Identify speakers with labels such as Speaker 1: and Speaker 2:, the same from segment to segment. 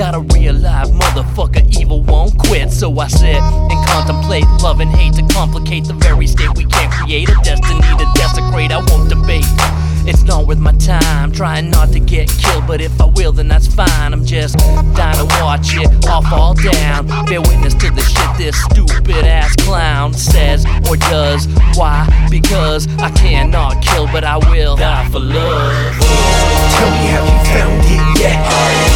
Speaker 1: got a real life motherfucker, evil won't quit. So I sit and contemplate love and hate to complicate the very state we can't create. A destiny to desecrate, I won't debate. It's not worth my time trying not to get killed, but if I will, then that's fine. I'm just dying to watch it all fall down. Bear witness to the shit this stupid ass clown says or does. Why? Because I cannot kill, but I will die for love.
Speaker 2: Tell me, have you found it yet?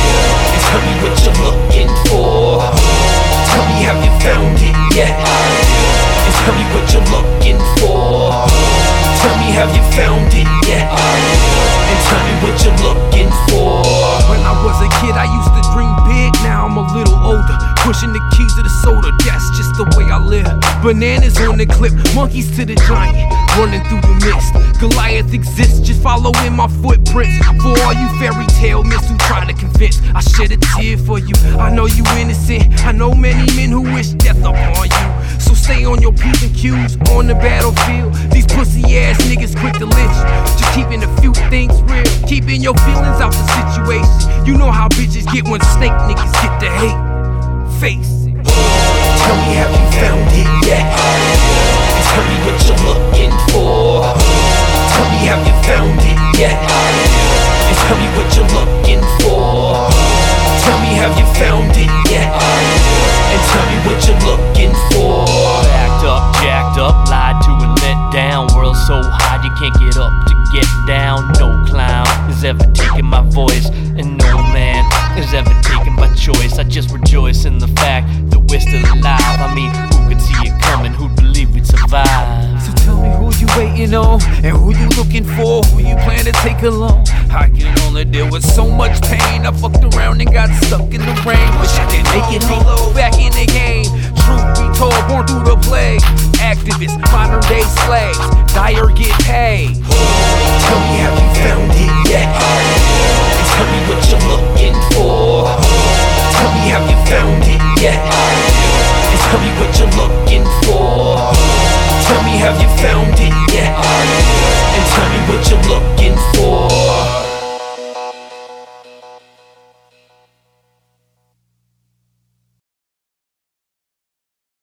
Speaker 2: Tell me what you're looking for. Tell me, have you found it yet? And tell me what you're looking for. Tell me, have you found it yet? And tell me what you're looking for.
Speaker 3: When I was a kid, I used to dream big. Now I'm a little older. Pushing the keys to the soda, that's just the way I live. Bananas on the clip, monkeys to the giant, running through the mist. Goliath exists, just follow in my footprints. For all you fairy tale myths who try to convince, I shed a tear for you. I know you innocent. I know many men who wish death upon you. So stay on your P's and Q's on the battlefield. These pussy ass niggas quick to lynch. Just keeping a few things real, keeping your feelings out the situation. You know how bitches get when snake niggas get the hate. Face it.
Speaker 2: Tell me, have you found it yet?
Speaker 1: So high you can't get up to get down. No clown is ever taking my voice, and no man is ever taking my choice. I just rejoice in the fact that we're still alive. I mean, who could see it coming? Who'd believe we'd survive?
Speaker 3: So tell me who you waiting on and who you looking for, who you plan to take along. I can only deal with so much pain. I fucked around and got stuck in the rain. Wish I could make it low back in the game. Truth be told, born through the plague. Activists, modern day slaves, dire get paid.
Speaker 2: Tell me,